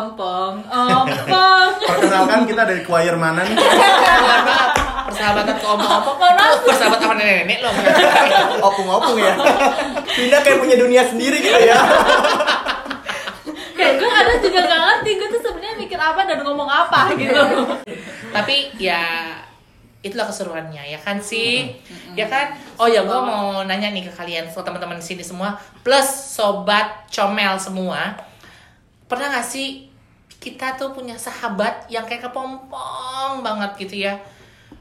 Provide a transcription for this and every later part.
ompong, ompong. Perkenalkan kita dari choir mana nih? persahabatan ke omong-omong lu persahabatan sama nenek-nenek lo Opung-opung ya. Pindah kayak punya dunia sendiri gitu ya. Kayak gue kadang juga gak ngerti gue tuh sebenarnya mikir apa dan ngomong apa gitu. tapi ya itulah keseruannya ya kan sih ya kan oh ya gue mau nanya nih ke kalian ke teman-teman di sini semua plus sobat comel semua pernah gak sih kita tuh punya sahabat yang kayak kepompong banget gitu ya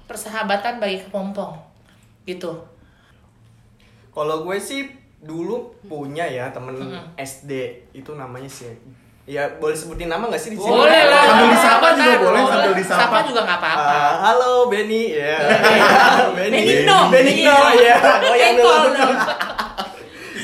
persahabatan bagi kepompong gitu Kalau gue sih dulu punya ya temen Mm-mm. SD itu namanya sih. Ya boleh sebutin nama gak sih di sini? boleh lah Sambil disapa juga boleh, Boleh. sambil disapa. Sapa juga nggak apa-apa Ah, halo Benny, ya. Benny, Benigno. Benigno, ya. Oh yang dulu.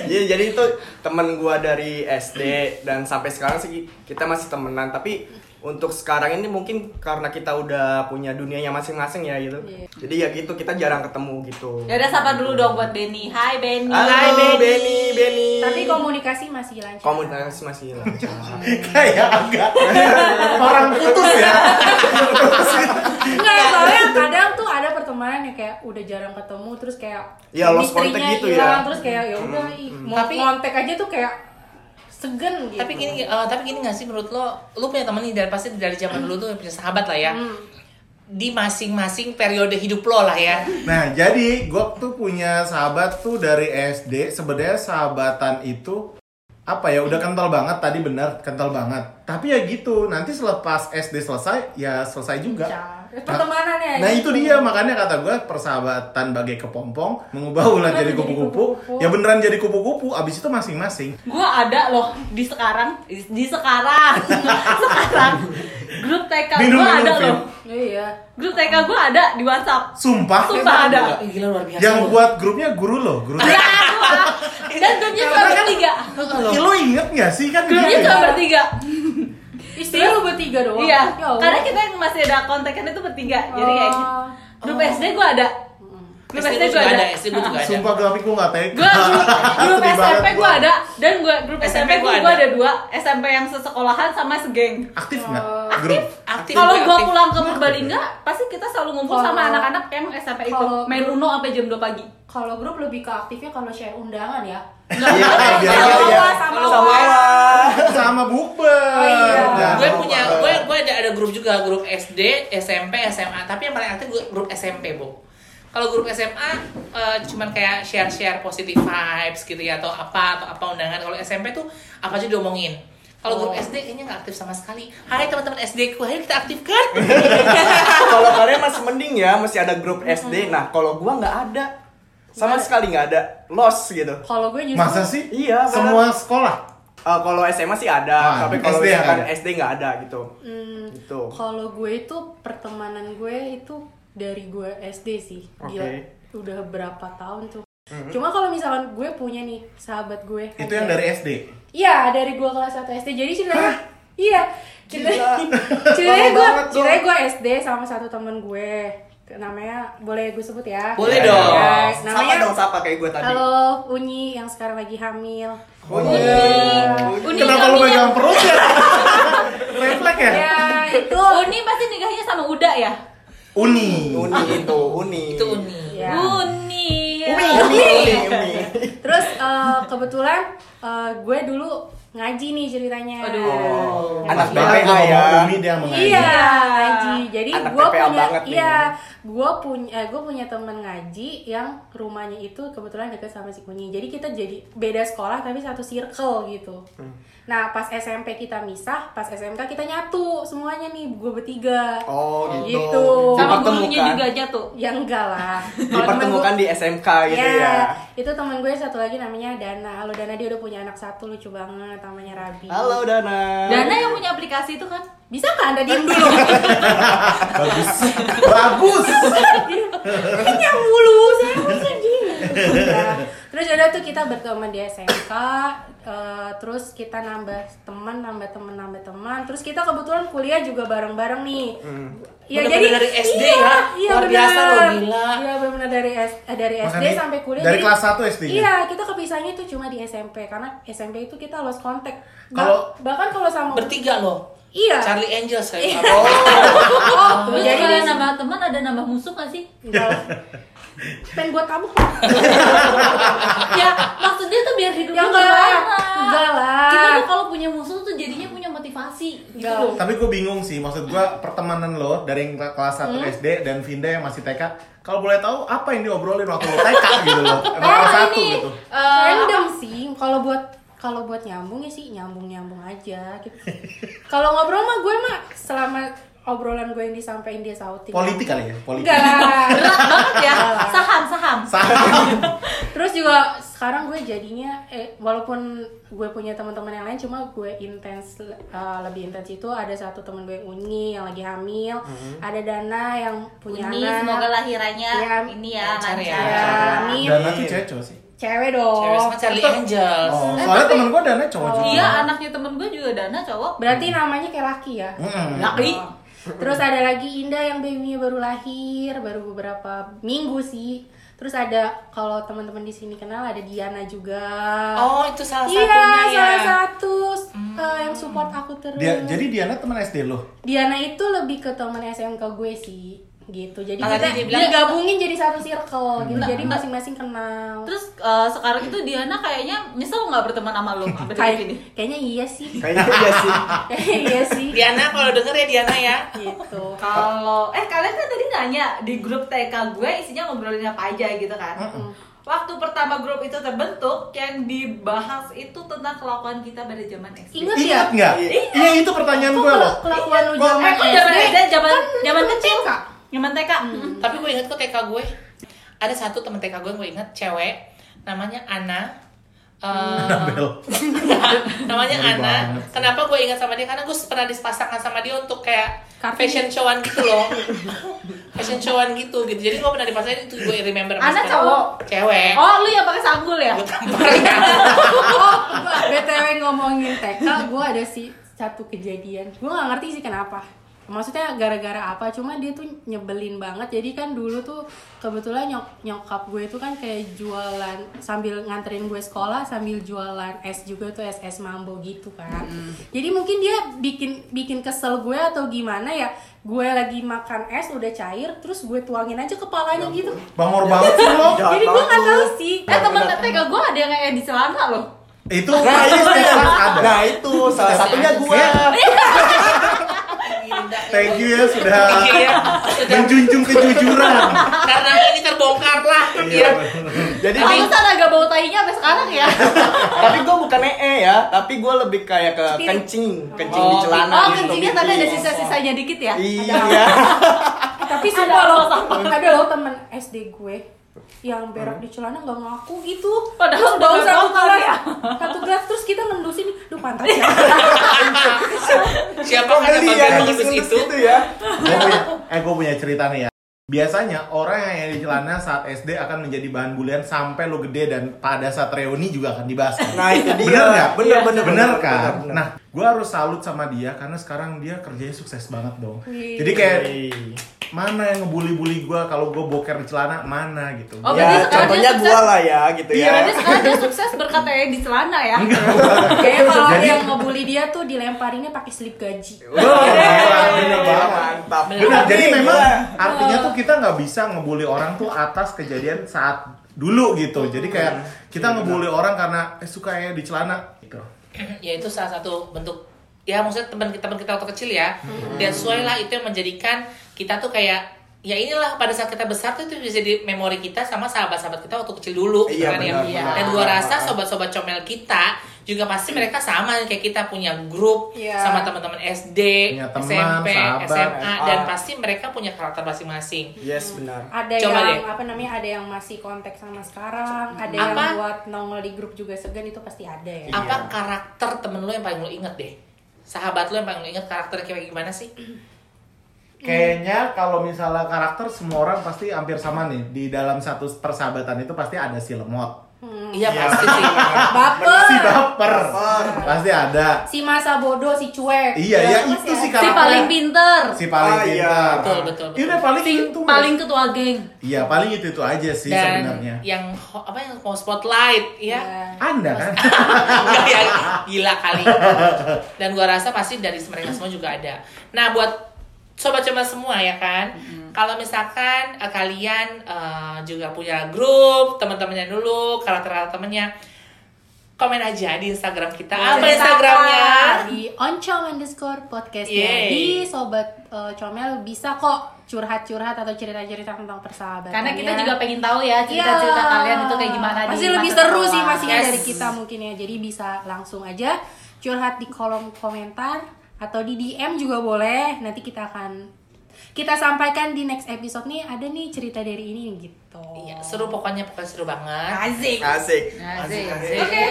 Dong. Iya, jadi itu temen gua dari SD dan sampai sekarang sih kita masih temenan. Tapi untuk sekarang ini mungkin karena kita udah punya dunianya masing-masing ya gitu. Iya. Jadi ya gitu kita jarang ketemu gitu. Ya udah sapa dulu dong buat Benny. Hai Benny. Halo Hai, Benny, Benny. Benny. Tapi komunikasi masih lancar. komunikasi masih lancar. Kayak agak orang putus ya. Enggak, soalnya kadang tuh pertemanan yang kayak udah jarang ketemu terus kayak Ya, lost contact gitu ya. hilang, terus kayak ya udah ih, mau Tapi- kontak aja tuh kayak segen gitu. tapi gini eh, tapi gini gak sih menurut lo lo punya temen nih dari pasti dari zaman dulu tuh punya sahabat lah ya Hmm. di masing-masing periode hidup lo lah ya Nah, jadi gue tuh punya sahabat tuh dari SD. Sebenarnya sahabatan itu apa ya udah kental banget tadi benar kental banget. Tapi ya gitu, nanti selepas SD selesai ya selesai juga. Ya, pertemanannya Nah gitu. itu dia makanya kata gue persahabatan bagai kepompong mengubah ular jadi Jadi kupu-kupu ya beneran jadi kupu-kupu abis itu masing-masing Gue ada loh di sekarang, di sekarang, sekarang grup TK gue ada loh. Iya. Grup TK gue ada di WhatsApp. sumpah Sumpah ada. Ih, gila luar biasa yang lo. buat grupnya guru loh guru Ya, gua. Dan grupnya cuma bertiga. Ya, lo inget gak sih kan Grupnya gitu cuma ya? bertiga. Istilah lu bertiga doang. Iya. Ya. Karena kita masih ada kontekan itu bertiga. Jadi kayak gitu. Oh. Grup SD gue ada. Grup SD gue ada. SD gue juga ada sumpah grafik gue gak tega Gue grup, SMP gue gua. ada dan gue grup SMP gue ada. dua SMP yang sesekolahan sama segeng. aktif nggak Oh. grup aktif Kalau gue aktif. pulang ke Purbalingga, pasti kita selalu ngumpul sama anak-anak yang SMP itu main Uno sampai jam 2 pagi. Kalau grup lebih ke aktifnya kalau share undangan ya. Enggak. Iya, biasa iya, iya. Sama Sama sama bukber gue punya gue gue ada ada grup juga grup SD SMP SMA tapi yang paling aktif gue grup SMP bu kalau grup SMA eh, cuman kayak share share positive vibes gitu ya atau apa atau apa undangan kalau SMP tuh apa aja diomongin kalau grup Oh. SD kayaknya nggak aktif sama sekali Hai teman-teman SD ku ayo kita aktifkan kalau kalian masih mending ya masih ada grup SD. Nah kalau gua nggak ada, sama ada. sekali nggak ada, lost gitu. Kalau gue justru masa sih Iya, semua sekolah Eh, kalau SMA sih ada, Ah, tapi kalau SD ada. SD nggak ada gitu. Hmm, Gitu. Kalau gue itu pertemanan gue itu dari gue SD sih. Gila, udah berapa tahun tuh. Cuma kalau misalkan gue punya nih sahabat gue. itu yang dari SD Iya, dari gue kelas 1 SD. Jadi ceritanya Iya. Ceritanya, ceritanya gue ceritanya gue SD sama satu temen gue. Namanya boleh gue sebut ya? Boleh Ya, dong. Ya, Sapa namanya dong, sapa kayak gue tadi. Halo Unyi yang sekarang lagi hamil. Oh, iya. Uni kenapa lu pegang perut ya refleks ya Ya, itu Uni pasti nikahnya sama Uda ya? Uni Uni itu, Uni. itu uni ya. Uni. Umi. Terus eh, kebetulan eh, gue dulu ngaji nih ceritanya. Aduh. Oh, anak gua ya. dia mengaji Iya, ngaji. Jadi Anak gue punya, iya, gue punya, eh, gue punya temen ngaji yang rumahnya itu kebetulan deket sama si Kunyi. Jadi kita jadi beda sekolah tapi satu circle gitu. Hmm. Nah pas SMP kita misah, pas SMK kita nyatu semuanya nih, gue bertiga. Oh, gitu. Gitu. Sama gurunya juga jatuh. Ya enggak lah. Dipertemukan gua- di SMK gitu Iya, ya. itu temen gue satu lagi namanya Dana. Halo Dana dia udah punya anak satu lucu banget namanya Rabi. Halo Dana. Dana yang punya aplikasi itu kan? Bisa nggak anda diem dulu? bagus bagus Ini mulu, saya mau sedih. Terus udah tuh kita berteman di SMK, eh, terus kita nambah teman, nambah teman, nambah teman. Terus kita kebetulan kuliah juga bareng-bareng nih. Ya Bener-bener dari SD iya, ya? Iya Luar benar. biasa loh, gila. Iya benar dari S, eh, dari SD sampai kuliah. dari Jadi- kelas 1 SD -nya? Iya, kita kepisahnya itu cuma di SMP karena SMP itu kita lost contact. Bah- Kalau- bahkan kalau sama bertiga loh Iya. Charlie Angels kayak Iya. apa? Oh, Terus jadi kalau nambah teman ada nambah musuh gak sih? Enggak. Pengen gue tabuk ya maksudnya tuh biar hidup Ya enggak lah. Enggak lah. Kita tuh kalau punya musuh tuh jadinya punya motivasi gitu loh. Tapi gue bingung sih, maksud gue pertemanan lo dari yang kelas 1 Hmm? SD dan Vinda yang masih TK, kalau boleh tahu apa yang diobrolin waktu lo TK gitu loh, emang Oh, kelas satu ini, gitu. eh, random sih kalau buat kalau buat nyambung ya sih nyambung nyambung aja gitu. kalau ngobrol mah gue mah selama obrolan gue yang disampaikan dia sautin Politik kali ya, politik. enggak lah. Berat banget ya. Saham saham. Saham. terus juga sekarang gue jadinya eh walaupun gue punya teman-teman yang lain cuma gue intens eh, lebih intens itu ada satu teman gue yang Uni yang lagi hamil. Ada Dana yang punya ini anak. semoga lahirannya Ya, ini ya lancar ya. ya, amin. Dana tuh cewek cowok sih. cewek dong. Cewek sama Charlie Angels. Oh, Eh, soalnya tapi- temen gue Dana cowok juga. iya anaknya temen gue juga Dana cowok. Berarti namanya kayak laki ya? Mm-mm. laki Terus ada lagi Indah yang babynya baru lahir, baru beberapa minggu sih. Terus ada kalau teman-teman di sini kenal ada Diana juga. Oh, itu salah iya, satunya ya. salah satu uh, yang support aku terus. Dia, jadi Diana teman SD lo. Diana itu lebih ke teman SMK gue sih, gitu. Jadi Makanya kita dia bilang- digabungin jadi satu circle, gitu. Enggak, Jadi enggak. masing-masing kenal. terus eh, sekarang itu Diana kayaknya nyesel nggak berteman sama lo sampai detik Kayak, ini kayaknya iya sih. Kayaknya iya sih. Kayaknya iya sih. Diana kalau denger ya Diana ya. gitu. Kalau eh kalian kan tadi nanya di grup TK gue isinya ngobrolin apa aja gitu kan. Waktu pertama grup itu terbentuk, yang dibahas itu tentang kelakuan kita pada zaman SD. Ingat ya? Ingat nggak? Iya. Iya itu pertanyaan gue loh. kela- kelakuan lu Eh, zaman zaman SD? Zaman Kan zaman lu kecil, TK. Zaman TK. Tapi gue inget kok TK gue. Ada satu temen TK gue yang gue inget cewek namanya Ana. Annabelle. namanya Ngeri Ana. banget. Kenapa gue ingat sama dia? Karena gue pernah dipasangkan sama dia untuk kayak Kartini. fashion showan gitu loh. fashion showan gitu gitu. Jadi gue pernah dipasangin itu gue remember. Ana sekarang. cowok? Cewek. Oh, lu yang pakai sanggul ya? Gue tampar ya. oh, btw ngomongin TK, gue ada sih satu kejadian. Gue nggak ngerti sih kenapa. Maksudnya gara-gara apa? Cuma dia tuh nyebelin banget. Jadi kan dulu tuh kebetulan nyok nyokap gue itu kan kayak jualan sambil nganterin gue sekolah sambil jualan es juga tuh es es mambo gitu kan. Jadi mungkin dia bikin bikin kesel gue atau gimana ya? Gue lagi makan es udah cair, terus gue tuangin aja kepalanya gitu. Bangor banget sih lo. Jahat Jadi gue nggak tahu sih. Eh temen TK gue ada yang kayak di celana loh. Itu Nah, itu. Nah, itu salah satunya gua. Thank you ya sudah Iya, ya. Sudah. menjunjung kejujuran. Karena ini terbongkar lah. Iya. Ya. Jadi Pantesan agak bau tahinya sampai sekarang ya. tapi gua bukan ee ya, tapi gua lebih kayak ke Spirit. kencing, kencing di Oh, celana Oh, gitu. kencingnya tapi ada sisa-sisanya dikit ya. Iya. tapi Ada sumpah loh ada loh temen SD gue yang berak di celana nggak ngaku gitu Padahal terus bau satu gelas ya. satu gelas terus kita ngendusin duh pantas ya Siapa yang ya, mengendus ngelus itu? gitu ya. Gua punya, eh gue punya cerita nih ya. Biasanya orang yang ada di celana saat SD akan menjadi bahan bulian sampai lo gede dan pada saat reuni juga akan dibahas. Nah, itu dia. Bener nggak? Bener, bener, bener bener, kan? bener, bener. Nah, gue harus salut sama dia karena sekarang dia kerjanya sukses banget dong. Wih. Jadi kayak Wih. Mana yang ngebully-bully gue kalau gue boker di celana mana gitu. Oh, ya, contohnya sukses. lah ya gitu Iya, ya. Berarti sekarang dia sukses berkat ya di celana ya. kayak kalau Jadi- yang ngebully dia tuh dilemparinnya pakai slip gaji Oh, bener. Mantap. Jadi Gila. memang artinya tuh kita nggak bisa ngebully orang tuh atas kejadian saat dulu gitu. Jadi kayak kita ngebully orang karena eh, suka ya di celana gitu. ya itu salah satu bentuk ya maksudnya teman kita teman kita waktu kecil ya dan sesuai lah itu yang menjadikan kita tuh kayak ya inilah pada saat kita besar tuh itu bisa di memori kita sama sahabat-sahabat kita waktu kecil dulu Iya, kan ya. benar, dan gua rasa sobat-sobat comel kita juga pasti mereka sama kayak kita punya grup Iya. sama teman-teman SD, Punya teman, SMP, sahabat, SMA dan SMA. pasti mereka punya karakter masing-masing. Yes, benar. ada Coba yang deh. apa namanya ada yang masih kontak sama sekarang ada Apa? yang buat nongol di grup juga segan itu pasti ada ya Apa karakter temen lo yang paling lo inget deh? Sahabat lo yang paling lo inget karakternya kayak gimana sih? Kayaknya kalau misalnya karakter semua orang pasti hampir sama nih di dalam satu persahabatan itu pasti ada si lemot, Iya pasti sih. baper si baper, pasti ada. si masa bodoh si cuek Iya, Ya, ya pasti itu sih si si karakter paling pinter si paling Ah, iya. pintar. Betul, betul, Iya udah paling si itu. paling ketua geng Iya, paling itu itu aja sih dan sebenarnya. yang apa yang mau spotlight ya Anda kan? Enggak ya, gila kali. Dan gua rasa pasti dari mereka semua juga ada. Nah, buat sobat coba semua ya kan. Kalau misalkan eh, kalian eh, juga punya grup, teman-temannya dulu, karakter-karakter temennya, komen aja di Instagram kita. Apa Instagramnya? di oncom underscore podcast. Jadi sobat eh, comel bisa kok curhat-curhat atau cerita-cerita tentang persahabatan. karena kita juga pengen tahu ya cerita-cerita Iya. kalian itu kayak gimana Pasti di lebih seru sih pastinya Yes. dari kita mungkin ya. Jadi bisa langsung aja curhat di kolom komentar atau di DM juga boleh. Nanti kita akan kita sampaikan di next episode nih ada nih cerita dari ini gitu. Iya, seru pokoknya pokoknya seru banget. asik Asik. asik oke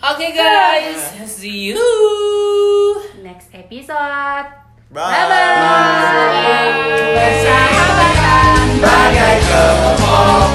Oke guys, see you. Next episode. Bye. Bye-bye. Persahabatan Bagai kepompong.